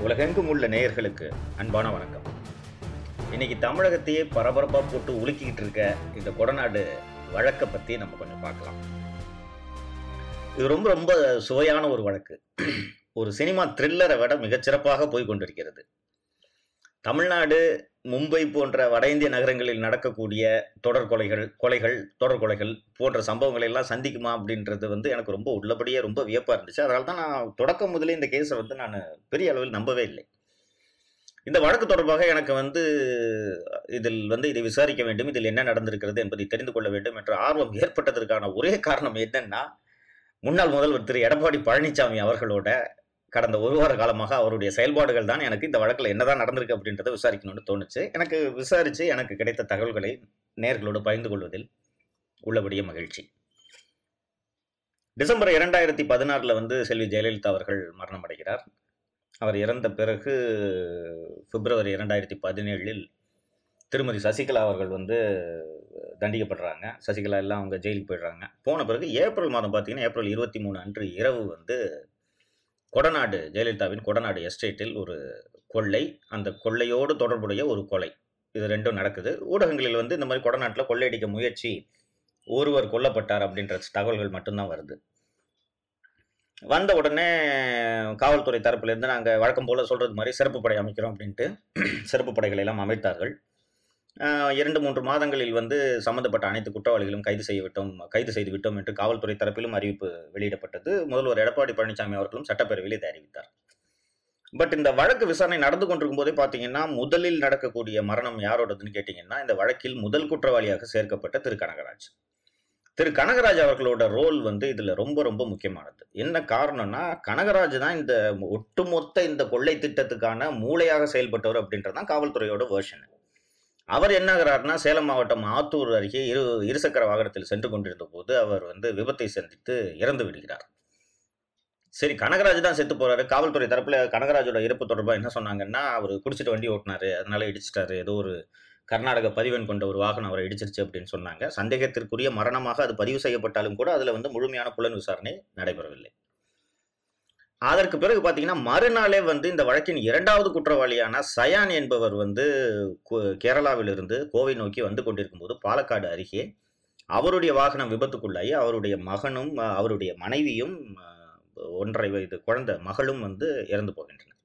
உலகெங்கும் உள்ள நேயர்களுக்கு அன்பான வணக்கம். இன்னைக்கு தமிழகத்தையே பரபரப்பாக போட்டு உலுக்கிக்கிட்டு இருக்க இந்த கொடநாடு வழக்கை பற்றி நம்ம கொஞ்சம் பார்க்கலாம். இது ரொம்ப ரொம்ப சுவையான ஒரு வழக்கு. ஒரு சினிமா த்ரில்லரை விட மிகச்சிறப்பாக போய் கொண்டிருக்கிறது. தமிழ்நாடு மும்பை போன்ற வட இந்திய நகரங்களில் நடக்கக்கூடிய தொடர் கொலைகள் கொலைகள் தொடர் கொலைகள் போன்ற சம்பவங்களை எல்லாம் சந்திக்குமா அப்படின்றது வந்து எனக்கு ரொம்ப உள்ளபடியே ரொம்ப வியப்பாக இருந்துச்சு. அதனால தான் நான் தொடக்கம் முதலே இந்த கேஸை வந்து நான் பெரிய அளவில் நம்பவே இல்லை. இந்த வழக்கு தொடர்பாக எனக்கு வந்து இதில் வந்து இதை விசாரிக்க வேண்டும் இதில் என்ன நடந்திருக்கிறது என்பதை தெரிந்து கொள்ள வேண்டும் என்ற ஆர்வம் ஏற்பட்டதற்கான ஒரே காரணம் என்னன்னா முன்னாள் முதல்வர் திரு எடப்பாடி பழனிசாமி அவர்களோட கடந்த ஒரு வார காலமாக அவருடைய செயல்பாடுகள் தான் எனக்கு இந்த வழக்கில் என்னதான் நடந்திருக்கு அப்படின்றத விசாரிக்கணும்னு தோணுச்சு. எனக்கு விசாரித்து எனக்கு கிடைத்த தகவல்களை நேர்களோடு பகிர்ந்து கொள்வதில் உள்ளபடியே மகிழ்ச்சி. டிசம்பர் இரண்டாயிரத்தி பதினாறில் வந்து செல்வி ஜெயலலிதா அவர்கள் மரணம் அடைகிறார். அவர் இறந்த பிறகு பிப்ரவரி இரண்டாயிரத்தி பதினேழில் திருமதி சசிகலா அவர்கள் வந்து தண்டிக்கப்படுறாங்க. சசிகலா எல்லாம் அவங்க ஜெயிலுக்கு போயிடுறாங்க. போன பிறகு ஏப்ரல் மாதம் பார்த்தீங்கன்னா ஏப்ரல் இருபத்தி மூணு அன்று இரவு வந்து கொடநாடு ஜெயலலிதாவின் கொடநாடு எஸ்டேட்டில் ஒரு கொள்ளை. அந்த கொள்ளையோடு தொடர்புடைய ஒரு கொலை. இது ரெண்டும் நடக்குது. ஊடகங்களில் வந்து இந்த மாதிரி கொடநாட்டில் கொள்ளையடிக்க முயற்சி ஒருவர் கொல்லப்பட்டார் அப்படின்ற தகவல்கள் மட்டும்தான் வருது. வந்த உடனே காவல்துறை தரப்புலேருந்து நாங்கள் வழக்கம் போல் சொல்கிறது மாதிரி சிறப்பு படை அமைக்கிறோம் அப்படின்ட்டு சிறப்பு படைகளை எல்லாம் அமைத்தார்கள். இரண்டு மூன்று மாதங்களில் வந்து சம்மந்தப்பட்ட அனைத்து குற்றவாளிகளும் கைது செய்ய விட்டோம் கைது செய்து விட்டோம் என்று காவல்துறை தரப்பிலும் அறிவிப்பு வெளியிடப்பட்டது. முதல்வர் எடப்பாடி பழனிசாமி அவர்களும் சட்டப்பேரவையில் இதை அறிவித்தார். பட் இந்த வழக்கு விசாரணை நடந்து கொண்டிருக்கும் போதே பார்த்தீங்கன்னா முதலில் நடக்கக்கூடிய மரணம் யாரோடதுன்னு கேட்டிங்கன்னா இந்த வழக்கில் முதல் குற்றவாளியாக சேர்க்கப்பட்ட திரு. கனகராஜ். திரு. கனகராஜ் அவர்களோட ரோல் வந்து இதில் ரொம்ப ரொம்ப முக்கியமானது. என்ன காரணம்னா கனகராஜ் தான் இந்த ஒட்டுமொத்த இந்த கொள்ளை திட்டத்துக்கான மூளையாக செயல்பட்டவர் அப்படின்றதான் காவல்துறையோட வேர்ஷன் அவர் என்னாகிறார்னா சேலம் மாவட்டம் ஆத்தூர் அருகே இரு இருசக்கர வாகனத்தில் சென்று கொண்டிருந்த போது அவர் வந்து விபத்தை சந்தித்து இறந்து விடுகிறார். சரி கனகராஜ் தான் செத்து போறாரு. காவல்துறை தரப்புல கனகராஜோட இறப்பு தொடர்பாக என்ன சொன்னாங்கன்னா அவர் குடிச்சிட்டு வண்டி ஓட்டினாரு. அதனால இடிச்சிட்டாரு. ஏதோ ஒரு கர்நாடக பதிவெண் கொண்ட ஒரு வாகனம் அவரை இடிச்சிருச்சு அப்படின்னு சொன்னாங்க. சந்தேகத்திற்குரிய மரணமாக அது பதிவு செய்யப்பட்டாலும் கூட அதில் வந்து முழுமையான புலன் விசாரணை நடைபெறவில்லை. அதற்கு பிறகு பார்த்தீங்கன்னா மறுநாளே வந்து இந்த வழக்கின் இரண்டாவது குற்றவாளியான சயான் என்பவர் வந்து கேரளாவிலிருந்து கோவை நோக்கி வந்து கொண்டிருக்கும் போது பாலக்காடு அருகே அவருடைய வாகனம் விபத்துக்குள்ளாகி அவருடைய மகனும் அவருடைய மனைவியும் ஒன்றரை வயது குழந்தை மகளும் வந்து இறந்து போகின்றனர்.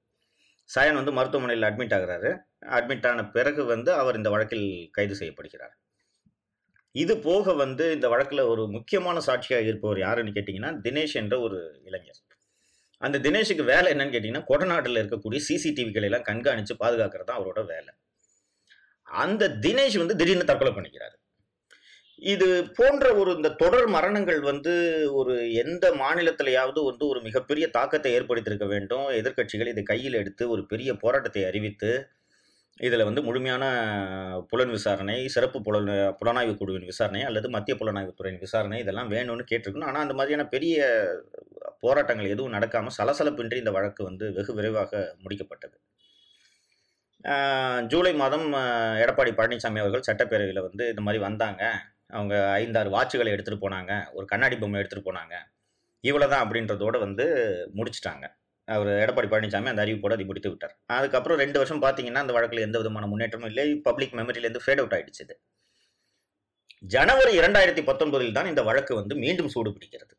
சயான் வந்து மருத்துவமனையில் அட்மிட் ஆகிறாரு. அட்மிட் ஆன பிறகு வந்து அவர் இந்த வழக்கில் கைது செய்யப்படுகிறார். இது போக வந்து இந்த வழக்கில் ஒரு முக்கியமான சாட்சியாக இருப்பவர் யாருன்னு கேட்டிங்கன்னா தினேஷ் என்ற ஒரு இளைஞர். அந்த தினேஷுக்கு வேலை என்னன்னு கேட்டிங்கன்னா கொடநாட்டில் இருக்கக்கூடிய சிசிடிவிகளை எல்லாம் கண்காணித்து பாதுகாக்கிறது தான் அவரோட வேலை. அந்த தினேஷ் வந்து திடீர்னு தற்கொலை பண்ணிக்கிறாரு. இது போன்ற ஒரு இந்த தொடர் மரணங்கள் வந்து ஒரு எந்த மாநிலத்திலேயாவது வந்து ஒரு மிகப்பெரிய தாக்கத்தை ஏற்படுத்தியிருக்க வேண்டும். எதிர்க்கட்சிகள் இதை கையில் எடுத்து ஒரு பெரிய போராட்டத்தை அறிவித்து இதில் வந்து முழுமையான புலன் விசாரணை சிறப்பு புலன் புலனாய்வு குழுவின் விசாரணை அல்லது மத்திய புலனாய்வுத்துறையின் விசாரணை இதெல்லாம் வேணும்னு கேட்டிருக்கணும். ஆனால் அந்த மாதிரியான பெரிய போராட்டங்கள் எதுவும் நடக்காமல் சலசலப்பின்றி இந்த வழக்கு வந்து வெகு விரைவாக முடிக்கப்பட்டது. ஜூலை மாதம் எடப்பாடி பழனிசாமி அவர்கள் சட்டப்பேரவையில் வந்து இந்த மாதிரி வந்தாங்க. அவங்க ஐந்தாறு வாட்சுகளை எடுத்துகிட்டு போனாங்க. ஒரு கண்ணாடி பொம்மை எடுத்துகிட்டு போனாங்க. இவ்வளோ தான் அப்படின்றதோட வந்து முடிச்சிட்டாங்க. அவர் எடப்பாடி பழனிசாமி அந்த அறிவிப்போடு அதை முடித்து விட்டார். அதுக்கப்புறம் ரெண்டு வருஷம் பார்த்தீங்கன்னா அந்த வழக்கில் எந்த விதமான முன்னேற்றமும் இல்லை. பப்ளிக் மெமரியிலேருந்து ஃபேட் அவுட் ஆயிடுச்சு இது. ஜனவரி இரண்டாயிரத்தி பத்தொன்பதில் தான் இந்த வழக்கு வந்து மீண்டும் சூடு பிடிக்கிறது.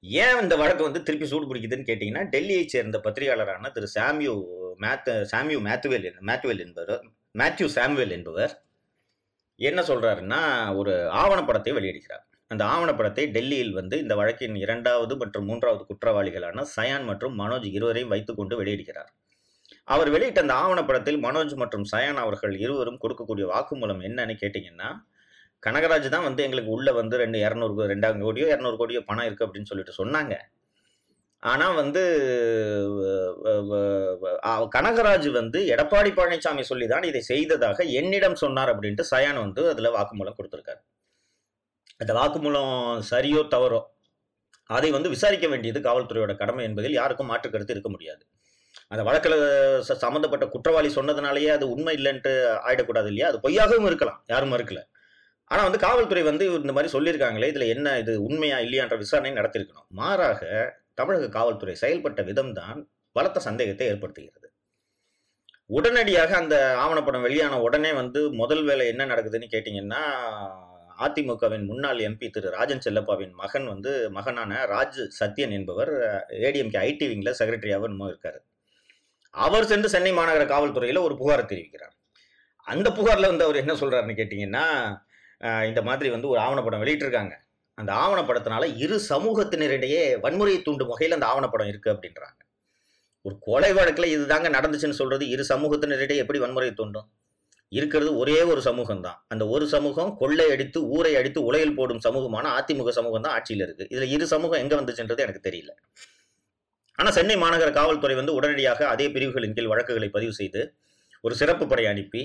ஏன் இந்த வழக்கு வந்து திருப்பி சூடு பிடிக்குதுன்னு கேட்டிங்கன்னா டெல்லியைச் சேர்ந்த பத்திரிகையாளரான திரு சாமியூ மேத் சாமியூ மேத்துவேல் என்- மேத்துவேல் என்பவர் மேத்யூ சாமுவேல் என்பவர் என்ன சொல்கிறாருன்னா ஒரு ஆவணப்படத்தை வெளியிடுகிறார். அந்த ஆவணப்படத்தை டெல்லியில் வந்து இந்த வழக்கின் இரண்டாவது மற்றும் மூன்றாவது குற்றவாளிகளான சயான் மற்றும் மனோஜ் இருவரையும் வைத்துக்கொண்டு வெளியிடுகிறார். அவர் வெளியிட்ட அந்த ஆவணப்படத்தில் மனோஜ் மற்றும் சயான் அவர்கள் இருவரும் கொடுக்கக்கூடிய வாக்குமூலம் என்னன்னு கேட்டிங்கன்னா கனகராஜ் தான் வந்து எங்களுக்கு உள்ளே வந்து ரெண்டு இரநூறு ரெண்டாயிரம் கோடியோ இரநூறு கோடியோ பணம் இருக்குது அப்படின்னு சொல்லிட்டு சொன்னாங்க. ஆனால் வந்து கனகராஜ் வந்து எடப்பாடி பழனிசாமி சொல்லி தான் இதை செய்ததாக என்னிடம் சொன்னார் அப்படின்ட்டு சயான் வந்து அதில் வாக்குமூலம் கொடுத்துருக்காரு. அந்த வாக்குமூலம் சரியோ தவறோ அதை வந்து விசாரிக்க வேண்டியது காவல்துறையோட கடமை என்பதில் யாருக்கும் மாற்று கருத்து இருக்க முடியாது. அந்த வழக்கில் ச- சம்மந்தப்பட்ட குற்றவாளி சொன்னதுனாலேயே அது உண்மை இல்லைன்ட்டு ஆயிடக்கூடாது இல்லையா? அது பொய்யாகவும் இருக்கலாம் யாரும் மறுக்கல. ஆனால் வந்து காவல்துறை வந்து இந்த மாதிரி சொல்லியிருக்காங்களே இதில் என்ன இது உண்மையா இல்லையான்ற விசாரணை நடத்திருக்கணும் மாறாக தமிழக காவல்துறை செயல்பட்ட விதம்தான் பலத்த சந்தேகத்தை ஏற்படுத்துகிறது. உடனடியாக அந்த ஆவணப்படம் வெளியான உடனே வந்து முதல் வேலை என்ன நடக்குதுன்னு கேட்டிங்கன்னா அதிமுகவின் முன்னாள் எம்பி திரு ராஜன் செல்லப்பாவின் மகன் வந்து மகனான ராஜ் சத்யன் என்பவர் ஏடிஎம்கே ஐடி விங்கில் செக்ரட்டரியாக இன்னும் இருக்காரு. அவர் சென்று சென்னை மாநகர காவல்துறையில் ஒரு புகாரை தெரிவிக்கிறார். அந்த புகாரில் வந்து அவர் என்ன சொல்றாருன்னு கேட்டிங்கன்னா இந்த மாதிரி வந்து ஒரு ஆவணப்படம் வெளியிட்டிருக்காங்க. அந்த ஆவணப்படத்தினால இரு சமூகத்தினரிடையே வன்முறையை தூண்டும் வகையில் அந்த ஆவணப்படம் இருக்கு அப்படின்றாங்க. ஒரு கொலை வழக்கில் இதுதாங்க நடந்துச்சுன்னு சொல்றது இரு சமூகத்தினரிடையே எப்படி வன்முறையை தூண்டும்? இருக்கிறது ஒரே ஒரு சமூகம் தான் அந்த ஒரு சமூகம் கொள்ளை அடித்து ஊரை அடித்து உலையில் போடும் சமூகமான அதிமுக சமூகம் தான் ஆட்சியில் இருக்கு. இதுல இரு சமூகம் எங்க வந்துச்சுன்றது எனக்கு தெரியல. ஆனா சென்னை மாநகர காவல்துறை வந்து உடனடியாக அதே பிரிவுகளின் கீழ் வழக்குகளை பதிவு செய்து ஒரு சிறப்பு படை அனுப்பி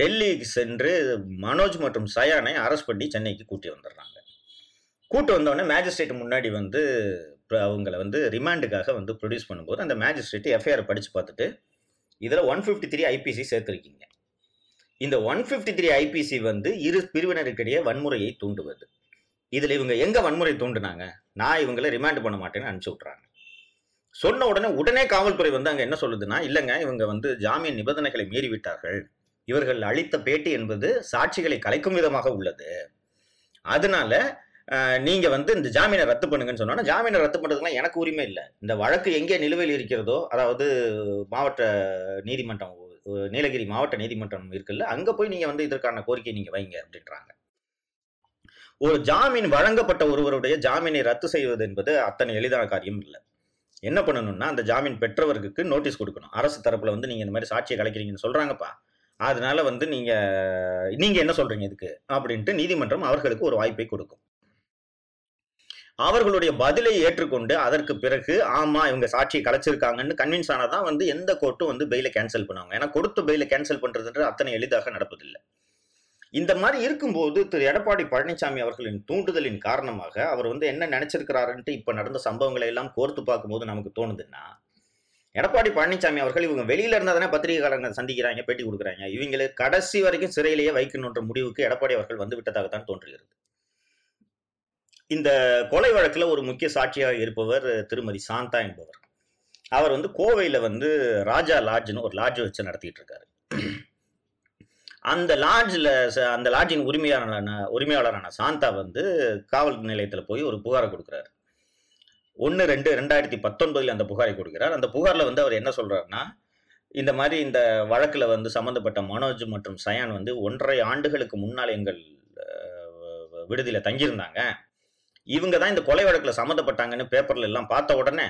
டெல்லிக்கு சென்று மனோஜ் மற்றும் சயானை அரெஸ்ட் பண்ணி சென்னைக்கு கூட்டி வந்துடுறாங்க. கூட்டு வந்தோடனே மேஜிஸ்ட்ரேட் முன்னாடி வந்து அவங்கள வந்து ரிமாண்டுக்காக வந்து ப்ரொடியூஸ் பண்ணும்போது அந்த மேஜிஸ்ட்ரேட் எஃப்ஐஆர் படித்து பார்த்துட்டு இதில் ஒன் ஃபிஃப்டி த்ரீ ஐபிசி சேர்த்துருக்கீங்க. இந்த ஒன் ஃபிஃப்டி த்ரீ ஐபிசி வந்து இரு பிரிவினருக்கிடையே வன்முறையை தூண்டுவது. இதில் இவங்க எங்கே வன்முறை தூண்டுனாங்க? நான் இவங்களை ரிமாண்ட் பண்ண மாட்டேன்னு அனுப்பிச்சி விட்றாங்க சொன்ன உடனே உடனே காவல்துறை வந்து அங்கே என்ன சொல்லுதுன்னா இல்லைங்க இவங்க வந்து ஜாமீன் நிபந்தனைகளை மீறிவிட்டார்கள். இவர்கள் அளித்த பேட்டி என்பது சாட்சிகளை கலைக்கும் விதமாக உள்ளது. அதனால நீங்கள் வந்து இந்த ஜாமீனை ரத்து பண்ணுங்கன்னு சொன்னா ஜாமீனை ரத்து பண்ணுறதுலாம் எனக்கு உரிமை இல்லை. இந்த வழக்கு எங்கே நிலுவையில் இருக்கிறதோ அதாவது மாவட்ட நீதிமன்றம் நீலகிரி மாவட்ட நீதிமன்றம் இருக்குல்ல அங்க போய் நீங்க வந்து இதற்கான கோரிக்கை நீங்க வைங்க அப்படின்றாங்க. ஒரு ஜாமீன் வழங்கப்பட்ட ஒருவருடைய ஜாமீனை ரத்து செய்வது என்பது அத்தனை எளிதான காரியம் இல்லை. என்ன பண்ணணும்னா அந்த ஜாமீன் பெற்றவருக்கு நோட்டீஸ் கொடுக்கணும். அரசு தரப்புல வந்து நீங்க இந்த மாதிரி சாட்சியை கலைக்கிறீங்கன்னு சொல்றாங்கப்பா. அதனால வந்து நீங்க நீங்க என்ன சொல்றீங்க இதுக்கு? அப்படின்ட்டு நீதிமன்றம் அவர்களுக்கு ஒரு வாய்ப்பை கொடுக்கும். அவர்களுடைய பதிலை ஏற்றுக்கொண்டு அதற்கு பிறகு ஆமா இவங்க சாட்சியை கலைச்சிருக்காங்கன்னு கன்வின்ஸ் ஆனாதான் வந்து எந்த கோர்ட்டும் வந்து பெயில கேன்சல் பண்ணுவாங்க. ஏன்னா கொடுத்து பெயில கேன்சல் பண்றதுன்ற அத்தனை எளிதாக நடப்பதில்லை. இந்த மாதிரி இருக்கும்போது திரு. எடப்பாடி பழனிசாமி அவர்களின் தூண்டுதலின் காரணமாக அவர் வந்து என்ன நினைச்சிருக்கிறாருன்ட்டு இப்ப நடந்த சம்பவங்களை எல்லாம் கோர்த்து பார்க்கும்போது நமக்கு தோணுதுன்னா எடப்பாடி பழனிசாமி அவர்கள் இவங்க வெளியில இருந்தா தானே பத்திரிகையாளர்கள் சந்திக்கிறாங்க பேட்டி கொடுக்குறாங்க. இவங்களை கடைசி வரைக்கும் சிறையிலேயே வைக்கணுன்ற முடிவுக்கு எடப்பாடி அவர்கள் வந்து விட்டதாகத்தான் தோன்றுகிறது. இந்த கொலை வழக்கில் ஒரு முக்கிய சாட்சியாக இருப்பவர் திருமதி சாந்தா என்பவர். அவர் வந்து கோவையில் வந்து ராஜா லாட்ஜ்னு ஒரு லாட்ஜ் வச்சு நடத்திட்டு இருக்காரு. அந்த லாட்ஜில் அந்த லாட்ஜின் உரிமையாளரான உரிமையாளரான சாந்தா வந்து காவல் நிலையத்தில் போய் ஒரு புகாரை கொடுக்குறாரு. ஒன்று ரெண்டு ரெண்டாயிரத்தி பத்தொன்பதில் அந்த புகாரை கொடுக்கிறார். அந்த புகாரில் வந்து அவர் என்ன சொல்கிறாருன்னா இந்த மாதிரி இந்த வழக்கில் வந்து சம்மந்தப்பட்ட மனோஜ் மற்றும் சயான் வந்து ஒன்றரை ஆண்டுகளுக்கு முன்னால் எங்கள் விடுதியில் தங்கியிருந்தாங்க. இவங்க தான் இந்த கொலை வழக்கில் சம்மந்தப்பட்டாங்கன்னு பேப்பர்ல எல்லாம் பார்த்த உடனே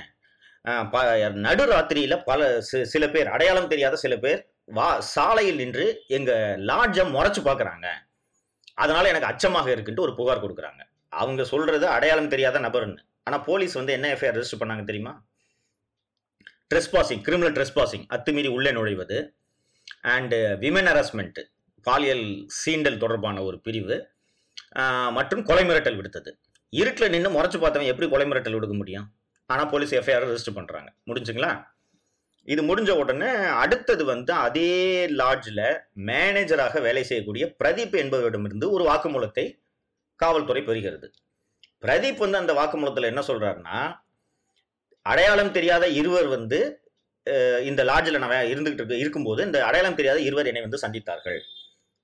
ப நடு ராத்திரியில் பல சில பேர் அடையாளம் தெரியாத சில பேர் வா சாலையில் நின்று எங்க லாட்ஜை முறைச்சு பார்க்குறாங்க. அதனால எனக்கு அச்சமாக இருக்குன்ட்டு ஒரு புகார் கொடுக்குறாங்க. அவங்க சொல்றது அடையாளம் தெரியாத நபர்னு ஆனால் போலீஸ் வந்து என்ன எஃப்ஐஆர் ரெஜிஸ்டர் பண்ணாங்க தெரியுமா? Trespassing criminal trespassing அத்துமீறி உள்ளே நுழைவது அண்டு விமன் ஹராஸ்மெண்ட் பாலியல் சீண்டல் தொடர்பான ஒரு பிரிவு மற்றும் கொலை மிரட்டல் விடுத்தது. இருட்டில் நின்று முறைச்சு பார்த்தவன் எப்படி கொலை மிரட்டல் விடுக்க முடியும்? ஆனால் போலீஸ் எஃப்ஐஆர் ரெஜிஸ்டர் பண்ணுறாங்க முடிஞ்சுங்களா? இது முடிஞ்ச உடனே அடுத்தது வந்து அதே லாட்ஜில் மேனேஜராக வேலை செய்யக்கூடிய பிரதீப் என்பவரிடமிருந்து ஒரு வாக்குமூலத்தை காவல்துறை பெறுகிறது. பிரதீப் வந்து அந்த வாக்குமூலத்தில் என்ன சொல்கிறாருன்னா அடையாளம் தெரியாத இருவர் வந்து இந்த லாட்ஜில் நான் இருந்துகிட்டு இருக்க இருக்கும்போது இந்த அடையாளம் தெரியாத இருவர் என்னை வந்து சந்தித்தார்கள்.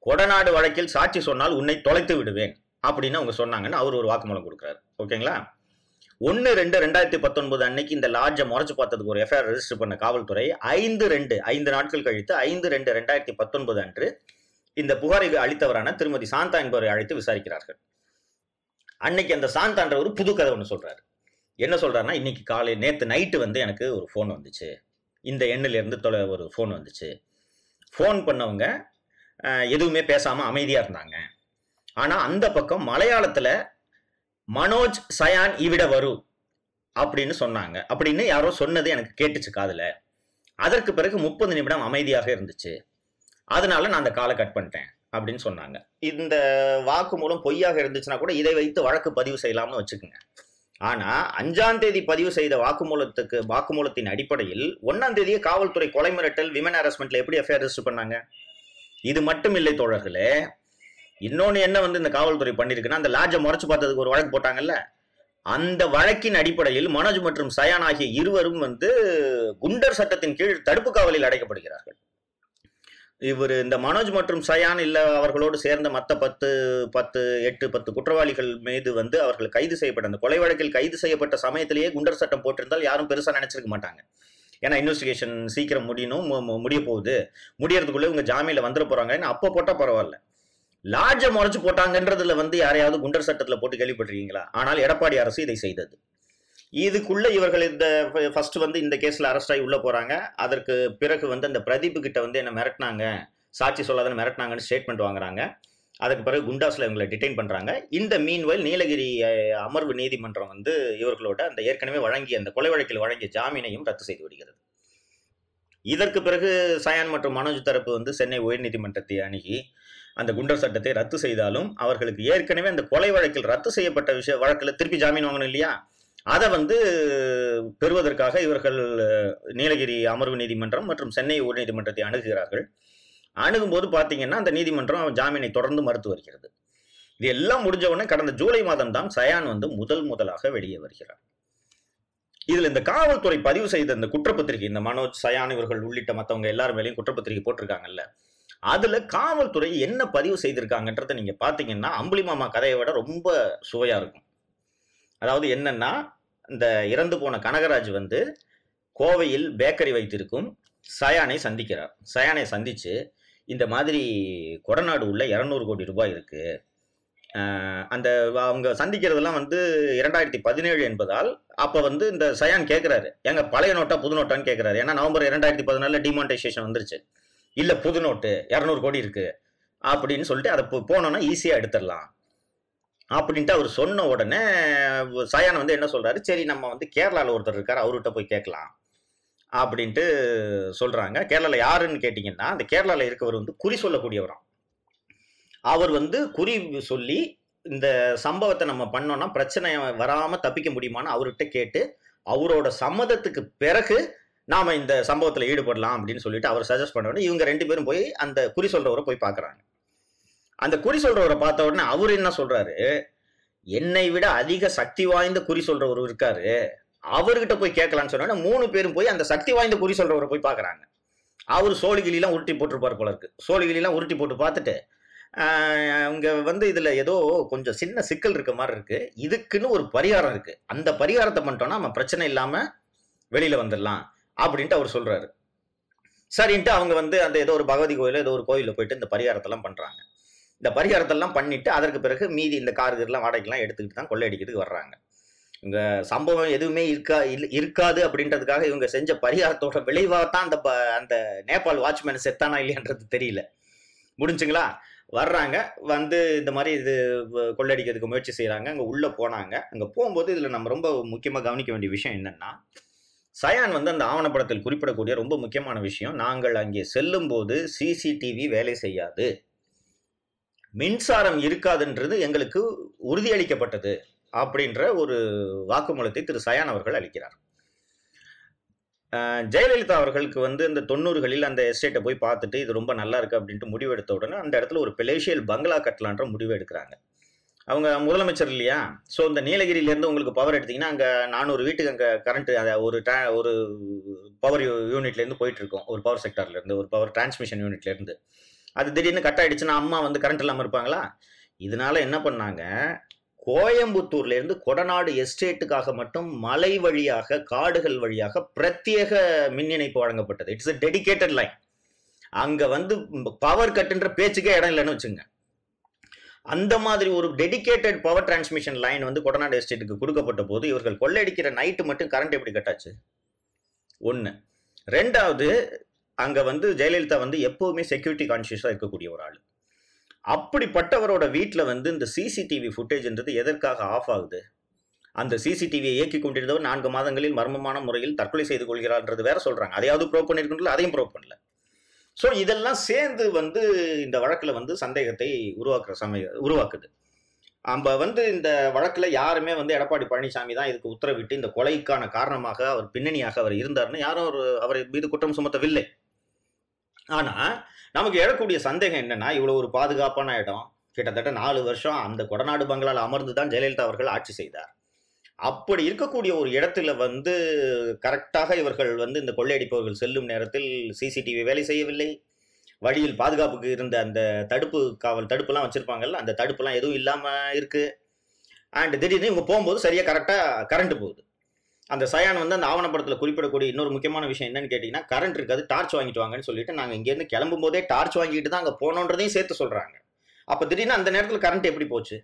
கொடநாடு வழக்கில் சாட்சி சொன்னால் உன்னை தொலைத்து விடுவேன். அப்படின்னு அவங்க சொன்னாங்கன்னு அவர் ஒரு வாக்குமூலம் கொடுக்குறாரு. ஓகேங்களா? ஒன்று ரெண்டு ரெண்டாயிரத்தி பத்தொன்பது அன்னைக்கு இந்த லாட்ஜை முறைச்சு பார்த்ததுக்கு ஒரு எஃப்ஐஆர் ரெஜிஸ்டர் பண்ண காவல்துறை ஐந்து ரெண்டு ஐந்து நாட்கள் கழித்து ஐந்து ரெண்டு ரெண்டாயிரத்தி பத்தொன்பது அன்று இந்த புகாரை அளித்தவரான திருமதி சாந்தா என்பவரை அழைத்து விசாரிக்கிறார்கள். அன்னைக்கு அந்த சாந்தான்ற ஒரு புது கதை ஒன்று சொல்றாரு. என்ன சொல்றாருன்னா இன்னைக்கு காலை நேற்று நைட்டு வந்து எனக்கு ஒரு ஃபோன் வந்துச்சு. இந்த எண்ணிலிருந்து தொலை ஒரு ஃபோன் வந்துச்சு. ஃபோன் பண்ணவங்க எதுவுமே பேசாமல் அமைதியாக இருந்தாங்க. ஆனா அந்த பக்கம் மலையாளத்துல மனோஜ் சயான் இவிட வரு அப்படின்னு சொன்னாங்க. அப்படின்னு யாரோ சொன்னது எனக்கு கேட்டுச்சு காதுல. அதற்கு பிறகு முப்பது நிமிடம் அமைதியாக இருந்துச்சு. அதனால நான் அந்த காலை கட் பண்ணிட்டேன் அப்படின்னு சொன்னாங்க. இந்த வாக்கு மூலம் பொய்யாக இருந்துச்சுன்னா கூட இதை வைத்து வழக்கு பதிவு செய்யலாம்னு வச்சுக்கோங்க. ஆனா அஞ்சாம் தேதி பதிவு செய்த வாக்குமூலத்துக்கு வாக்குமூலத்தின் அடிப்படையில் ஒன்னாம் தேதியே காவல்துறை கொலை மிரட்டல் விமன் ஹாரஸ்மெண்ட்ல எப்படி எஃப்ஐஆர் ரெஜிஸ்டர் பண்ணாங்க? இது மட்டும் இல்லை தோழர்களே இன்னொன்னு என்ன வந்து இந்த காவல்துறை பண்ணியிருக்குன்னா அந்த லாட்ஜை முறைச்சு பார்த்ததுக்கு ஒரு வழக்கு போட்டாங்கல்ல? அந்த வழக்கின் அடிப்படையில் மனோஜ் மற்றும் சயான் ஆகிய இருவரும் வந்து குண்டர் சட்டத்தின் கீழ் தடுப்பு காவலில் அடைக்கப்படுகிறார்கள். இவர் இந்த மனோஜ் மற்றும் சயான் இல்லை அவர்களோடு சேர்ந்த மற்ற பத்து பத்து எட்டு பத்து குற்றவாளிகள் மீது வந்து அவர்கள் கைது செய்யப்பட்ட அந்த கொலை வழக்கில் கைது செய்யப்பட்ட சமயத்திலேயே குண்டர் சட்டம் போட்டிருந்தால் யாரும் பெருசாக நினைச்சிருக்க மாட்டாங்க. ஏன்னா இன்வெஸ்டிகேஷன் சீக்கிரம் முடியணும் மு- முடிய போகுது. முடியறதுக்குள்ளே இவங்க ஜாமீனில் வந்துட போறாங்க. அப்போ போட்டால் பரவாயில்ல. லாட்ஜை முறைச்சு போட்டாங்கன்றதுல வந்து யாரையாவது குண்டர் சட்டத்தில் போட்டு கேள்விப்பட்டிருக்கீங்களா? ஆனால் எடப்பாடி அரசு இதை செய்தது. இதுக்குள்ள இவர்கள் இந்த ஃபர்ஸ்ட் வந்து இந்த கேஸில் அரெஸ்ட் ஆகி உள்ளே போகிறாங்க அதற்கு பிறகு வந்து அந்த பிரதீப் கிட்ட வந்து என்ன மிரட்டினாங்க சாட்சி சொல்லாதன்னு மிரட்டினாங்கன்னு ஸ்டேட்மெண்ட் வாங்குறாங்க. அதுக்கு பிறகு குண்டாஸ்ல இவங்களை டிடைன் பண்ணுறாங்க இந்த மீன்வெல் நீலகிரி அமர்வு நீதிமன்றம் வந்து இவர்களோட அந்த ஏற்கனவே வழங்கிய அந்த கொலை வழக்கில் வழங்கிய ஜாமீனையும் ரத்து செய்து விடுகிறது. இதற்கு பிறகு சயான் மற்றும் மனோஜ் தரப்பு வந்து சென்னை உயர்நீதிமன்றத்தை அணுகி அந்த குண்டர் சட்டத்தை ரத்து செய்தாலும் அவர்களுக்கு ஏற்கனவே அந்த கொலை வழக்கில் ரத்து செய்யப்பட்ட விஷய வழக்கில் திருப்பி ஜாமீன் வாங்கணும் இல்லையா? அதை வந்து பெறுவதற்காக இவர்கள் நீலகிரி அமர்வு நீதிமன்றம் மற்றும் சென்னை உயர்நீதிமன்றத்தை அணுகுகிறார்கள். அணுகும்போது பார்த்தீங்கன்னா அந்த நீதிமன்றம் ஜாமீனை தொடர்ந்து மறுத்து வருகிறது. இது எல்லாம் முடிஞ்ச உடனே கடந்த ஜூலை மாதம் தான் சயான் வந்து முதல் முதலாக வெளியே வருகிறார். இதில் இந்த காவல்துறை பதிவு செய்த இந்த குற்றப்பத்திரிகை இந்த மனோஜ் சயான் இவர்கள் உள்ளிட்ட மற்றவங்க எல்லாரும் மேலேயும் குற்றப்பத்திரிகை போட்டிருக்காங்கல்ல அதுல காவல்துறை என்ன பதிவு செய்திருக்காங்கன்றத நீங்க பாத்தீங்கன்னா அம்புலி மாமா கதையை விட ரொம்ப சுவையா இருக்கும். அதாவது என்னன்னா இந்த இறந்து போன கனகராஜ் வந்து கோவையில் பேக்கரி வைத்திருக்கும் சயானை சந்திக்கிறார். சயானை சந்திச்சு இந்த மாதிரி கொடநாடு உள்ள இரநூறு கோடி ரூபாய் இருக்கு. அந்த அவங்க சந்திக்கிறதெல்லாம் வந்து இரண்டாயிரத்தி பதினேழு என்பதால் அப்போ வந்து இந்த சயான் கேட்குறாரு எங்க பழைய நோட்டா புது நோட்டான்னு கேட்குறாரு ஏன்னா நவம்பர் இரண்டாயிரத்தி பதினாலில் டிமான்டைசேஷன் வந்துருச்சு. இல்லை புது நோட்டு இரநூறு கோடி இருக்கு. அப்படின்னு சொல்லிட்டு அதை போ- போனோன்னா ஈஸியாக எடுத்துடலாம். அப்படின்ட்டு அவர் சொன்ன உடனே சயானம் வந்து என்ன சொல்கிறாரு சரி நம்ம வந்து கேரளாவில் ஒருத்தர் இருக்கார் அவர்கிட்ட போய் கேட்கலாம். அப்படின்ட்டு சொல்கிறாங்க கேரளாவில் யாருன்னு கேட்டிங்கன்னா அந்த கேரளாவில் இருக்கவர் வந்து குறி சொல்லக்கூடியவராம். அவர் வந்து குறி சொல்லி இந்த சம்பவத்தை நம்ம பண்ணோன்னா பிரச்சனை வராமல் தப்பிக்க முடியுமான்னு அவர்கிட்ட கேட்டு அவரோட சம்மதத்துக்கு பிறகு நாம இந்த சம்பவத்தில் ஈடுபடலாம் அப்படின்னு சொல்லிட்டு அவர் சஜஸ்ட் பண்ண உடனே இவங்க ரெண்டு பேரும் போய் அந்த குறி சொல்றவரை போய் பார்க்குறாங்க. அந்த குறி சொல்றவரை பார்த்த உடனே அவர் என்ன சொல்றாரு? என்னை விட அதிக சக்தி வாய்ந்த குறி சொல்றவர் இருக்காரு. அவர்கிட்ட போய் கேட்கலாம்னு சொன்ன மூணு பேரும் போய் அந்த சக்தி வாய்ந்த குறி சொல்றவரை போய் பார்க்குறாங்க. அவர் சோழிகிலாம் உருட்டி போட்டிருப்பார் போல இருக்கு. சோழிகிலாம் உருட்டி போட்டு பார்த்துட்டு இங்கே இங்க வந்து இதுல ஏதோ கொஞ்சம் சின்ன சிக்கல் இருக்க மாதிரி இருக்கு. இதுக்குன்னு ஒரு பரிகாரம் இருக்கு. அந்த பரிகாரத்தை பண்ணிட்டோம்னா நம்ம பிரச்சனை இல்லாம வெளியில வந்துடலாம். அப்படின்ட்டு அவர் சொல்றாரு. சரின்ட்டு அவங்க வந்து அந்த ஏதோ ஒரு பகவதி கோயில ஏதோ ஒரு கோயிலில் போயிட்டு இந்த பரிகாரத்தெல்லாம் பண்றாங்க. இந்த பரிகாரத்தெல்லாம் பண்ணிட்டு அதற்கு பிறகு மீதி இந்த கார்கள்லாம் வாடகைலாம் எடுத்துக்கிட்டு தான் கொள்ளையடிக்கிறதுக்கு வர்றாங்க. இவங்க சம்பவம் எதுவுமே இருக்கா இருக்காது அப்படின்றதுக்காக இவங்க செஞ்ச பரிகாரத்தோட விளைவாக தான் அந்த ப- அந்த நேபாள் வாட்ச்மேன் செத்தானா இல்லையன்றது தெரியல. முடிஞ்சுங்களா? வர்றாங்க வந்து இந்த மாதிரி இது கொள்ளடிக்கிறதுக்கு முயற்சி செய்கிறாங்க அங்கே உள்ளே போனாங்க. அங்கே போகும்போது இதில் நம்ம ரொம்ப முக்கியமாக கவனிக்க வேண்டிய விஷயம் என்னன்னா சயான் வந்து அந்த ஆவணப்படத்தில் குறிப்பிடக்கூடிய ரொம்ப முக்கியமான விஷயம் நாங்கள் அங்கே செல்லும் போது சிசிடிவி வேலை செய்யாது. மின்சாரம் இருக்காதுன்றது எங்களுக்கு உறுதியளிக்கப்பட்டது அப்படின்ற ஒரு வாக்குமூலத்தை திரு சயான் அவர்கள் அளிக்கிறார். ஜெயலலிதா அவர்களுக்கு வந்து இந்த தொண்ணூறுகளில் அந்த எஸ்டேட்டை போய் பார்த்துட்டு இது ரொம்ப நல்லா இருக்கு அப்படின்ட்டு முடிவெடுத்த உடனே அந்த இடத்துல ஒரு பெலேஷியல் பங்களா கட்டலான்ற முடிவு எடுக்கிறாங்க. அவங்க முதலமைச்சர் இல்லையா? ஸோ இந்த நீலகிரியிலேருந்து உங்களுக்கு பவர் எடுத்தீங்கன்னா அங்கே நானூறு வீட்டுக்கு அங்கே கரண்ட்டு அதை ஒரு ட்ரா ஒரு பவர் யூனிட்லேருந்து போயிட்டுருக்கோம். ஒரு பவர் செக்டார்லேருந்து ஒரு பவர் டிரான்ஸ்மிஷன் யூனிட்லேருந்து அது திடீர்னு கட் ஆயிடுச்சுன்னா அம்மா வந்து கரண்ட் இல்லாமல் இருப்பாங்களா? இதனால என்ன பண்ணாங்க? கோயம்புத்தூர்லேருந்து கொடநாடு எஸ்டேட்டுக்காக மட்டும் மலை வழியாக காடுகள் வழியாக பிரத்யேக மின் இணைப்பு வழங்கப்பட்டது. இட்ஸ் எ டெடிகேட்டட் லைன் அங்கே வந்து பவர் கட்டுன்ற பேச்சுக்கே இடம் இல்லைன்னு வச்சுங்க அந்த மாதிரி ஒரு டெடிகேட்டட் பவர் டிரான்ஸ்மிஷன் லைன் வந்து கொடநாடு எஸ்டேட்டுக்கு கொடுக்கப்பட்ட போது இவர்கள் கொள்ளையடிக்கிற நைட்டு மட்டும் கரண்ட் எப்படி கட்டாச்சு ஒன்று ரெண்டாவது அங்கே வந்து ஜெயலலிதா வந்து எப்போவுமே செக்யூரிட்டி கான்சியஸாக இருக்கக்கூடிய ஒரு ஆள். அப்படிப்பட்டவரோட வீட்டில் வந்து இந்த சிசிடிவி ஃபுட்டேஜ்ன்றது எதற்காக ஆஃப் ஆகுது? அந்த சிசிடிவியை இயக்கி கொண்டிருந்தவர் நான்கு மாதங்களில் மர்மமான முறையில் தற்கொலை செய்து கொள்கிறார்ன்றது வேற சொல்கிறாங்க அதையாவது ப்ரூவ் பண்ணிருக்கல அதையும் ப்ரூவ் பண்ணல. ஸோ இதெல்லாம் சேர்ந்து வந்து இந்த வழக்கில் வந்து சந்தேகத்தை உருவாக்குற சமய உருவாக்குது. நம்ம வந்து இந்த வழக்கில் யாருமே வந்து எடப்பாடி பழனிசாமி தான் இதுக்கு உத்தரவிட்டு இந்த கொலைக்கான காரணமாக அவர் பின்னணியாக அவர் இருந்தார்னு யாரும் ஒரு அவர் மீது குற்றம் சுமத்தவில்லை. ஆனால் நமக்கு எழக்கூடிய சந்தேகம் என்னன்னா இவ்வளோ ஒரு பாதுகாப்பான இடம். கிட்டத்தட்ட நாலு வருஷம் அந்த கொடநாடு பங்களால் அமர்ந்து தான் ஜெயலலிதா அவர்கள் ஆட்சி செய்தார். அப்படி இருக்கக்கூடிய ஒரு இடத்துல வந்து கரெக்டாக இவர்கள் வந்து இந்த கொள்ளையடிப்பவர்கள் செல்லும் நேரத்தில் சிசிடிவி வேலை செய்யவில்லை. வழியில் பாதுகாப்புக்கு இருந்த அந்த தடுப்பு காவல் தடுப்புலாம் வச்சிருப்பாங்கல்ல அந்த தடுப்புலாம் எதுவும் இல்லாமல் இருக்கு. அண்ட் திடீர்னு இவங்க போகும்போது சரியாக கரெக்டாக கரண்ட் போகுது. அந்த சயான் வந்து அந்த ஆவணப்படத்தில் குறிப்பிடக்கூடிய இன்னொரு முக்கியமான விஷயம் என்னன்னு கேட்டிங்கன்னா கரண்ட் இருக்காது டார்ச் வாங்கிட்டு வாங்கன்னு சொல்லிட்டு நாங்கள் இங்கேருந்து கிளம்பும் போதே டார்ச் வாங்கிட்டு தான் அங்கே போனோன்றதையும் சேர்த்து சொல்கிறாங்க அப்போ திடீர்னு அந்த நேரத்தில் கரண்ட் எப்படி போச்சு?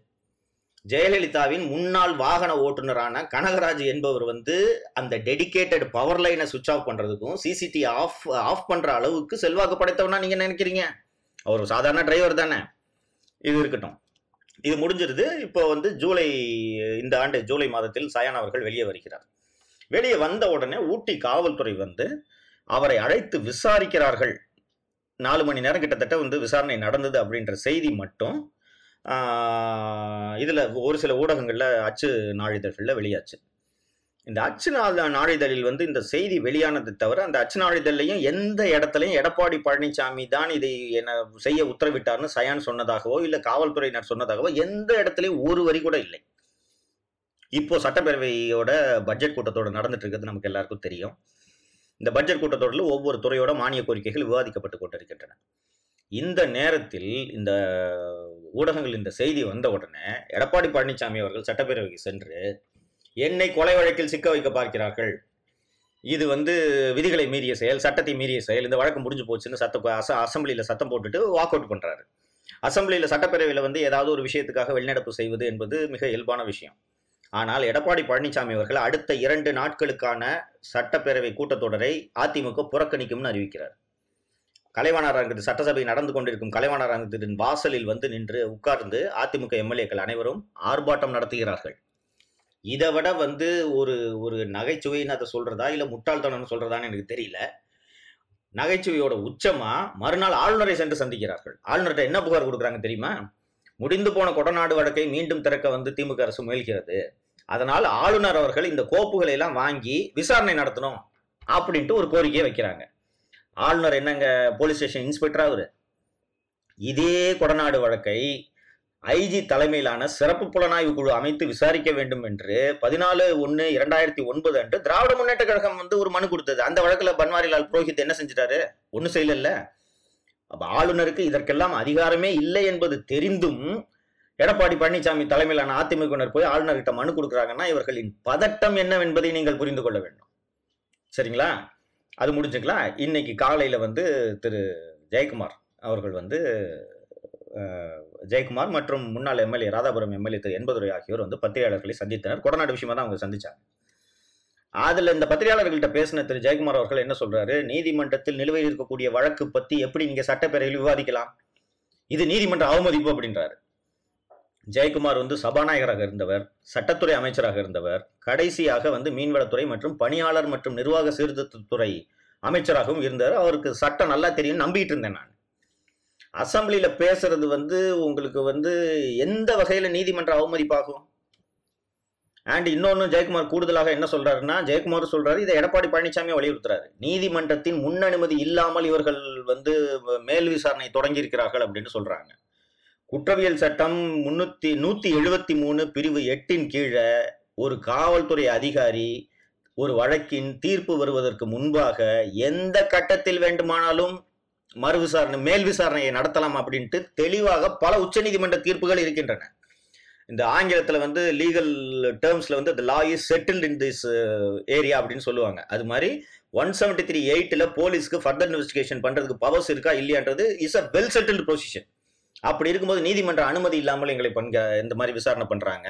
ஜெயலலிதாவின் முன்னாள் வாகன ஓட்டுநரான கனகராஜ் என்பவர் வந்து அந்த டெடிகேட்டட் பவர் லைனை சுவிச் ஆஃப் பண்ணுறதுக்கும் சிசிடி ஆஃப் ஆஃப் பண்ணுற அளவுக்கு செல்வாக்கு படைத்தவனா நீங்கள் நினைக்கிறீங்க? அவர் சாதாரண டிரைவர் தானே. இது இருக்கட்டும். இது முடிஞ்சிருது. இப்போ வந்து ஜூலை இந்த ஆண்டு ஜூலை மாதத்தில் சயான் அவர்கள் வெளியே வருகிறார். வெளியே வந்த உடனே ஊட்டி காவல்துறை வந்து அவரை அழைத்து விசாரிக்கிறார்கள். நாலு மணி நேரம் கிட்டத்தட்ட வந்து விசாரணை நடந்தது அப்படின்ற செய்தி மட்டும் இதில் ஒரு சில ஊடகங்களில் அச்சு நாளிதழ்களில் வெளியாச்சு. இந்த அச்சு நாள் நாளிதழில் வந்து இந்த செய்தி வெளியானது தவிர அந்த அச்சு நாளிதழையும் எந்த இடத்துலையும் எடப்பாடி பழனிசாமி தான் இதை என்ன செய்ய உத்தரவிட்டார்னு சயான் சொன்னதாகவோ இல்லை காவல்துறையினர் சொன்னதாகவோ எந்த இடத்துலையும் ஒரு வரி கூட இல்லை. இப்போ சட்டப்பேரவையோட பட்ஜெட் கூட்டத்தோடு நடந்துட்டு இருக்கிறது நமக்கு எல்லாருக்கும் தெரியும். இந்த பட்ஜெட் கூட்டத்தொடரில் ஒவ்வொரு துறையோட மானிய கோரிக்கைகள் விவாதிக்கப்பட்டு கொண்டிருக்கின்றன. இந்த நேரத்தில் இந்த ஊடகங்கள் இந்த செய்தி வந்த உடனே எடப்பாடி பழனிசாமி அவர்கள் சட்டப்பேரவைக்கு சென்று என்னை கொலை வழக்கில் சிக்க வைக்க பார்க்கிறார்கள். இது வந்து விதிகளை மீறிய செயல் சட்டத்தை மீறிய செயல். இந்த வழக்கு முடிஞ்சு போச்சுன்னு சத்த அச அசம்பிளியில் சத்தம் போட்டுட்டு வாக் அவுட் பண்ணுறாரு அசம்பிளியில் சட்டப்பேரவையில் வந்து ஏதாவது ஒரு விஷயத்துக்காக வெளிநடப்பு செய்வது என்பது மிக இயல்பான விஷயம். ஆனால் எடப்பாடி பழனிசாமி அவர்கள் அடுத்த இரண்டு நாட்களுக்கான சட்டப்பேரவை கூட்டத்தொடரை அதிமுக புறக்கணிக்கும்னு அறிவிக்கிறார். கலைவாணர் சட்டசபை நடந்து கொண்டிருக்கும் கலைவாணர் அரங்கத்தின் வாசலில் வந்து நின்று உட்கார்ந்து அதிமுக எம்எல்ஏக்கள் அனைவரும் ஆர்ப்பாட்டம் நடத்துகிறார்கள். இதை விட வந்து ஒரு ஒரு நகைச்சுவைன்னு அதை சொல்றதா இல்லை முட்டாள்தனம்னு சொல்றதான்னு எனக்கு தெரியல. நகைச்சுவையோட உச்சமா மறுநாள் ஆளுநரை சென்று சந்திக்கிறார்கள். ஆளுநர்கிட்ட என்ன புகார் கொடுக்குறாங்க தெரியுமா? முடிந்து போன கொடநாடு வழக்கை மீண்டும் திறக்க வந்து திமுக அரசு முயல்கிறது. அதனால் ஆளுநர் அவர்கள் இந்த கோப்புகளை எல்லாம் வாங்கி விசாரணை நடத்தணும் அப்படின்ட்டு ஒரு கோரிக்கையை வைக்கிறாங்க. ஆளுநர் என்னங்க போலீஸ் ஸ்டேஷன் இன்ஸ்பெக்டர் அவர்? இதே கொடநாடு வழக்கை ஐஜி தலைமையிலான சிறப்பு புலனாய்வு குழு அமைத்து விசாரிக்க வேண்டும் என்று பதினாலு ஒன்று இரண்டாயிரத்தி ஒன்பது அன்று திராவிட முன்னேற்ற கழகம் வந்து ஒரு மனு கொடுத்தது. அந்த வழக்கில் பன்வாரிலால் புரோஹித் என்ன செஞ்சிட்டாரு? ஒன்றும் செய்யல அப்போ ஆளுநருக்கு இதற்கெல்லாம் அதிகாரமே இல்லை என்பது தெரிந்தும் எடப்பாடி பழனிசாமி தலைமையிலான அதிமுகவினர் போய் ஆளுநர்கிட்ட மனு கொடுக்குறாங்கன்னா இவர்களின் பதட்டம் என்னவென்பதை நீங்கள் புரிந்து கொள்ள வேண்டும். சரிங்களா? அது முடிஞ்சுக்கலாம். இன்னைக்கு காலையில் வந்து திரு ஜெயக்குமார் அவர்கள் வந்து ஜெயக்குமார் மற்றும் முன்னாள் எம்எல்ஏ ராதாபுரம் எம்எல்ஏ திரு என்பதுரை ஆகியோர் வந்து பத்திரிகையாளர்களை சந்தித்தனர். கொடநாடு விஷயமா தான் அவங்க சந்திச்சாங்க. அதில் இந்த பத்திரிகையாளர்கள்ட்ட பேசின திரு ஜெயக்குமார் அவர்கள் என்ன சொல்றாரு? நீதிமன்றத்தில் நிலுவையில் இருக்கக்கூடிய வழக்கு பத்தி எப்படி நீங்க சட்டப்பேரவையில் விவாதிக்கலாம்? இது நீதிமன்ற அவமதிப்பு அப்படின்றாரு. ஜெயக்குமார் வந்து சபாநாயகராக இருந்தவர் சட்டத்துறை அமைச்சராக இருந்தவர் கடைசியாக வந்து மீன்வளத்துறை மற்றும் பணியாளர் மற்றும் நிர்வாக சீர்திருத்தத்துறை அமைச்சராகவும் இருந்தார். அவருக்கு சட்டம் நல்லா தெரியும் நம்பிட்டு இருந்தேன் நான். அசம்பிளியில் பேசுறது வந்து உங்களுக்கு வந்து எந்த வகையில் நீதிமன்ற அவமதிப்பாகும்? அண்ட் இன்னொன்று ஜெயக்குமார் கூடுதலாக என்ன சொல்றாருன்னா ஜெயக்குமார் சொல்றாரு இதை எடப்பாடி பழனிசாமி வலியுறுத்துறாரு. நீதிமன்றத்தின் முன் அனுமதி இல்லாமல் இவர்கள் வந்து மேல் விசாரணை தொடங்கி இருக்கிறார்கள் அப்படின்னு சொல்றாங்க. குற்றவியல் சட்டம் முன்னூத்தி நூத்தி எழுபத்தி மூணு பிரிவு எட்டின் கீழே ஒரு காவல்துறை அதிகாரி ஒரு வழக்கின் தீர்ப்பு வருவதற்கு முன்பாக எந்த கட்டத்தில் வேண்டுமானாலும் மறு விசாரணை மேல் விசாரணையை நடத்தலாம் அப்படின்ட்டு தெளிவாக பல உச்சநீதிமன்ற தீர்ப்புகள் இருக்கின்றன. இந்த ஆங்கிலத்தில் வந்து லீகல் டேர்ம்ஸில் வந்து the law is settled in this area அப்படின்னு சொல்லுவாங்க. அது மாதிரி ஒன் செவன்டி த்ரீ எயிட்டில் போலீஸ்க்கு ஃபர்தர் இன்வெஸ்டிகேஷன் பண்ணுறதுக்கு பவர்ஸ் இருக்கா இல்லையான்றது is a well settled position அப்படி இருக்கும்போது நீதிமன்ற அனுமதி இல்லாமல் எங்களை பண்க இந்த மாதிரி விசாரணை பண்ணுறாங்க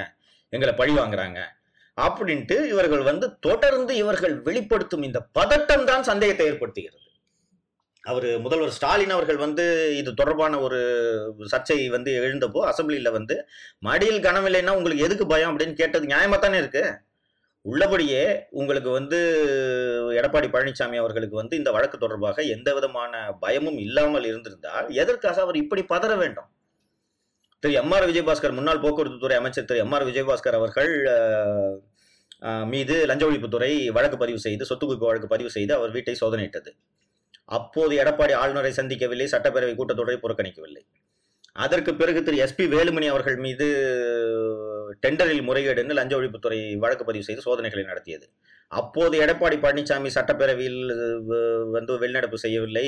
எங்களை பழி வாங்குறாங்க. அப்படின்ட்டு இவர்கள் வந்து தொடர்ந்து இவர்கள் வெளிப்படுத்தும் இந்த பதட்டம் தான் சந்தேகத்தை ஏற்படுத்துகிறது. அவர் முதல்வர் ஸ்டாலின் அவர்கள் வந்து இது தொடர்பான ஒரு சர்ச்சை வந்து எழுந்தப்போ அசம்பிளியில் வந்து மடியில் கனமில்லைன்னா உங்களுக்கு எதுக்கு பயம்? அப்படின்னு கேட்டது நியாயமாக தானே இருக்குது உள்ளபடியே உங்களுக்கு வந்து எடப்பாடி பழனிசாமி அவர்களுக்கு வந்து இந்த வழக்கு தொடர்பாக எந்த விதமான பயமும் இல்லாமல் இருந்திருந்தால் எதற்காக அவர் இப்படி பதற வேண்டும்? திரு எம் ஆர் விஜயபாஸ்கர் முன்னாள் போக்குவரத்துத்துறை அமைச்சர் திரு எம் ஆர் விஜயபாஸ்கர் அவர்கள் மீது லஞ்ச ஒழிப்புத்துறை வழக்கு பதிவு செய்து சொத்து குவிப்பு வழக்கு பதிவு செய்து அவர் வீட்டை சோதனையிட்டது. அப்போது எடப்பாடி ஆளுநரை சந்திக்கவில்லை சட்டப்பேரவை கூட்டத்தொடரை புறக்கணிக்கவில்லை. அதற்கு பிறகு திரு எஸ்பி வேலுமணி அவர்கள் மீது டெண்டரில் முறைகேடுன்னு லஞ்ச ஒழிப்புத்துறை வழக்கு பதிவு செய்து சோதனைகளை நடத்தியது. அப்போது எடப்பாடி பழனிசாமி சட்டப்பேரவையில் வந்து வெளிநடப்பு செய்யவில்லை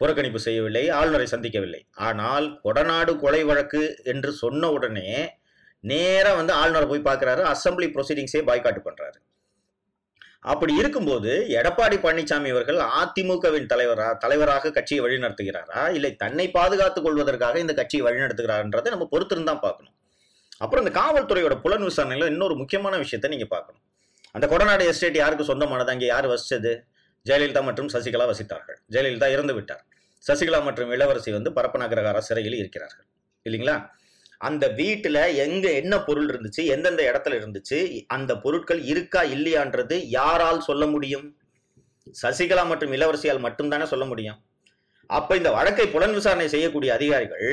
புறக்கணிப்பு செய்யவில்லை ஆளுநரை சந்திக்கவில்லை. ஆனால் கொடநாடு கொலை வழக்கு என்று சொன்ன உடனே நேராக வந்து ஆளுநர் போய் பார்க்குறாரு அசம்பிளி ப்ரொசீடிங்ஸே பாய்காட்டு பண்ணுறாரு அப்படி இருக்கும்போது எடப்பாடி பழனிசாமி அவர்கள் அதிமுகவின் தலைவரா தலைவராக கட்சியை வழிநடத்துகிறாரா இல்லை தன்னை பாதுகாத்துக் கொள்வதற்காக இந்த கட்சியை வழிநடத்துகிறார்ன்றதை நம்ம பொறுத்திருந்தான் பார்க்கணும். அப்புறம் இந்த காவல்துறையோட புலன் விசாரணையில் இன்னொரு முக்கியமான விஷயத்தை நீங்கள் பார்க்கணும். அந்த கொடநாடு எஸ்டேட் யாருக்கு சொந்தமானது? அங்கே யார் வசிச்சது? ஜெயலலிதா மற்றும் சசிகலா வசித்தார்கள். ஜெயலலிதா இறந்து விட்டார். சசிகலா மற்றும் இளவரசி வந்து பரப்பநகரகார சிறையில் இருக்கிறார்கள். இல்லைங்களா? அந்த வீட்டில் எங்கே என்ன பொருள் இருந்துச்சு? எந்தெந்த இடத்துல இருந்துச்சு? அந்த பொருட்கள் இருக்கா இல்லையான்றது யாரால் சொல்ல முடியும்? சசிகலா மற்றும் இளவரசியால் மட்டும்தானே சொல்ல முடியும். அப்போ இந்த வழக்கை புலன் விசாரணை செய்யக்கூடிய அதிகாரிகள்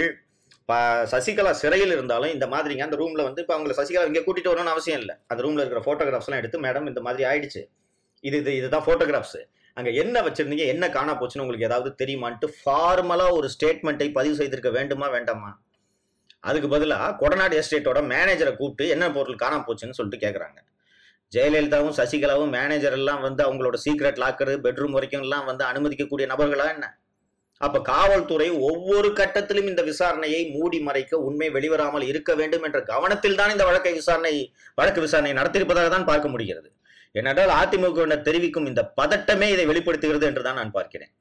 சசிகலா சிறையில் இருந்தாலும் இந்த மாதிரிங்க அந்த ரூம்ல வந்து இப்போ அவங்களை சசிகலா இங்கே கூட்டிட்டு வரணும்னு அவசியம் இல்லை. அந்த ரூம்ல இருக்கிற போட்டோகிராஃப்ஸ் எல்லாம் எடுத்து மேடம் இந்த மாதிரி ஆயிடுச்சு. இது இது இதுதான் போட்டோகிராஃப்ஸ் அங்கே என்ன வச்சிருந்தீங்க? என்ன காணா போச்சுன்னு உங்களுக்கு ஏதாவது தெரியுமான்ட்டு ஃபார்மலா ஒரு ஸ்டேட்மெண்ட்டை பதிவு செய்திருக்க வேண்டுமா வேண்டாமா? அதுக்கு பதிலாக கொடநாடு எஸ்டேட்டோட மேனேஜரை கூப்பிட்டு என்ன பொருள் காணாம போச்சுன்னு சொல்லிட்டு கேட்குறாங்க ஜெயலலிதாவும் சசிகலாவும் மேனேஜர் எல்லாம் வந்து அவங்களோட சீக்ரெட் லாக்கரு பெட்ரூம் வரைக்கும் எல்லாம் வந்து அனுமதிக்கக்கூடிய நபர்களா என்ன? அப்ப காவல்துறை ஒவ்வொரு கட்டத்திலும் இந்த விசாரணையை மூடி மறைக்க உண்மை வெளிவராமல் இருக்க வேண்டும் என்ற கவனத்தில் தான் இந்த வழக்கை விசாரணை வழக்கு விசாரணை நடத்தியிருப்பதாக தான் பார்க்க முடிகிறது. ஏனென்றால் அதிமுகவினர் தெரிவிக்கும் இந்த பதட்டமே இதை வெளிப்படுத்துகிறது என்று தான் நான் பார்க்கிறேன்.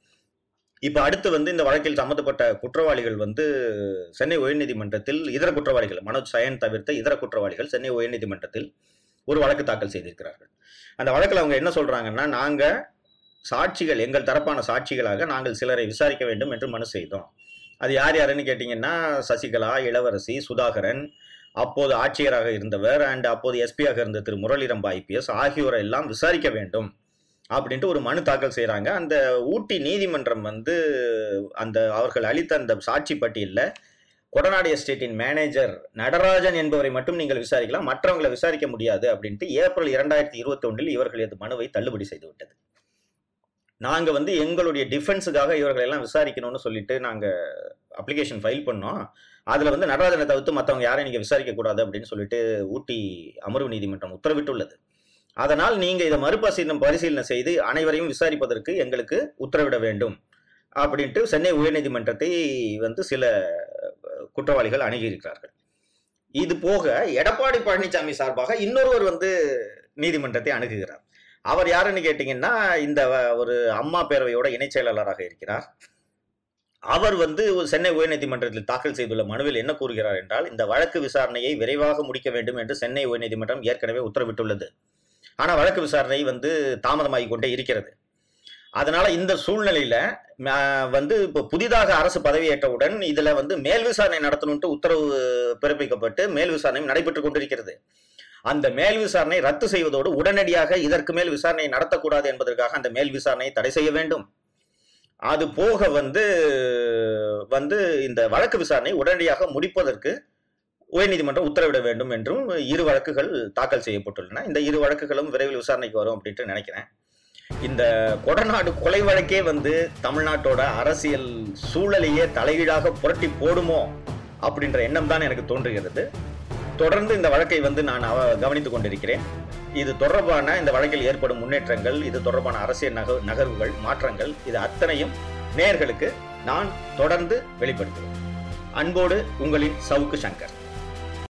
இப்ப அடுத்து வந்து இந்த வழக்கில் சம்பந்தப்பட்ட குற்றவாளிகள் வந்து சென்னை உயர்நீதிமன்றத்தில் இதர குற்றவாளிகள் மனோஜ் சயன் தவிர்த்த இதர குற்றவாளிகள் சென்னை உயர்நீதிமன்றத்தில் ஒரு வழக்கு தாக்கல் செய்திருக்கிறார்கள். அந்த வழக்கில் அவங்க என்ன சொல்றாங்கன்னா நாங்கள் சாட்சிகள் எங்கள் தரப்பான சாட்சிகளாக நாங்கள் சிலரை விசாரிக்க வேண்டும் என்று மனு செய்தோம். அது யார் யாருன்னு கேட்டிங்கன்னா சசிகலா இளவரசி சுதாகரன் அப்போது ஆட்சியராக இருந்தவர் அண்ட் அப்போது எஸ்பியாக இருந்த திரு முரளிரம்பா ஐபிஎஸ் ஆகியோரை எல்லாம் விசாரிக்க வேண்டும் அப்படின்ட்டு ஒரு மனு தாக்கல் செய்கிறாங்க அந்த ஊட்டி நீதிமன்றம் வந்து அந்த அவர்கள் அளித்த அந்த சாட்சி பட்டியலில் கொடநாடு எஸ்டேட்டின் மேனேஜர் நடராஜன் என்பவரை மட்டும் நீங்கள் விசாரிக்கலாம் மற்றவங்களை விசாரிக்க முடியாது அப்படின்ட்டு ஏப்ரல் இரண்டாயிரத்தி இருபத்தி ஒன்றில் இவர்கள் மனுவை தள்ளுபடி செய்துவிட்டது நாங்கள் வந்து எங்களுடைய டிஃபென்ஸுக்காக இவர்களை எல்லாம் விசாரிக்கணும்னு சொல்லிட்டு நாங்கள் அப்ளிகேஷன் ஃபைல் பண்ணோம். அதில் வந்து நடராஜனை தவிர்த்து மற்றவங்க யாரையும் நீங்கள் விசாரிக்கக்கூடாது அப்படின்னு சொல்லிட்டு ஊட்டி அமர்வு நீதிமன்றம் உத்தரவிட்டுள்ளது. அதனால் நீங்கள் இதை மறுபரிசீலனை பரிசீலனை செய்து அனைவரையும் விசாரிப்பதற்கு எங்களுக்கு உத்தரவிட வேண்டும் அப்படின்ட்டு சென்னை உயர்நீதிமன்றத்தை வந்து சில குற்றவாளிகள் அணுகியிருக்கிறார்கள். இது போக எடப்பாடி பழனிசாமி சார்பாக இன்னொருவர் வந்து நீதிமன்றத்தை அணுகுகிறார். அவர் யாருன்னு கேட்டிங்கன்னா இந்த ஒரு அம்மா பேரவையோட இணைச் செயலாளராக இருக்கிறார். அவர் வந்து ஒரு சென்னை உயர்நீதிமன்றத்தில் தாக்கல் செய்துள்ள மனுவில் என்ன கூறுகிறார் என்றால் இந்த வழக்கு விசாரணையை விரைவாக முடிக்க வேண்டும் என்று சென்னை உயர்நீதிமன்றம் ஏற்கனவே உத்தரவிட்டுள்ளது. ஆனால் வழக்கு விசாரணை வந்து தாமதமாகி கொண்டே இருக்கிறது. அதனால இந்த சூழ்நிலையில வந்து இப்போ புதிதாக அரசு பதவியேற்றவுடன் இதுல வந்து மேல் விசாரணை நடத்தணும்ட்டு உத்தரவு பிறப்பிக்கப்பட்டு மேல் விசாரணை நடைபெற்று கொண்டிருக்கிறது. அந்த மேல் விசாரணை ரத்து செய்வதோடு உடனடியாக இதற்கு மேல் விசாரணை நடத்தக்கூடாது என்பதற்காக அந்த மேல் விசாரணையை தடை செய்ய வேண்டும். அது போக வந்து வந்து இந்த வழக்கு விசாரணை உடனடியாக முடிப்பதற்கு உயர்நீதிமன்றம் உத்தரவிட வேண்டும் என்றும் இரு வழக்குகள் தாக்கல் செய்யப்பட்டுள்ளன. இந்த இரு வழக்குகளும் விரைவில் விசாரணைக்கு வரும் அப்படின்ட்டு நினைக்கிறேன். இந்த கொடநாடு கொலை வழக்கே வந்து தமிழ்நாட்டோட அரசியல் சூழலையே தலைகீழாக புரட்டி போடுமோ அப்படின்ற எண்ணம் தான் எனக்கு தோன்றுகிறது. தொடர்ந்து இந்த வழக்கை வந்து நான் அவ- கவனித்துக் கொண்டிருக்கிறேன். இது தொடர்பான இந்த வழக்கில் ஏற்படும் முன்னேற்றங்கள் இது தொடர்பான அரசியல் நகர் நகர்வுகள் மாற்றங்கள் இது அத்தனையும் நேயர்களுக்கு நான் தொடர்ந்து வெளிப்படுத்துவேன். அன்போடு உங்களின் சவுக்கு சங்கர்.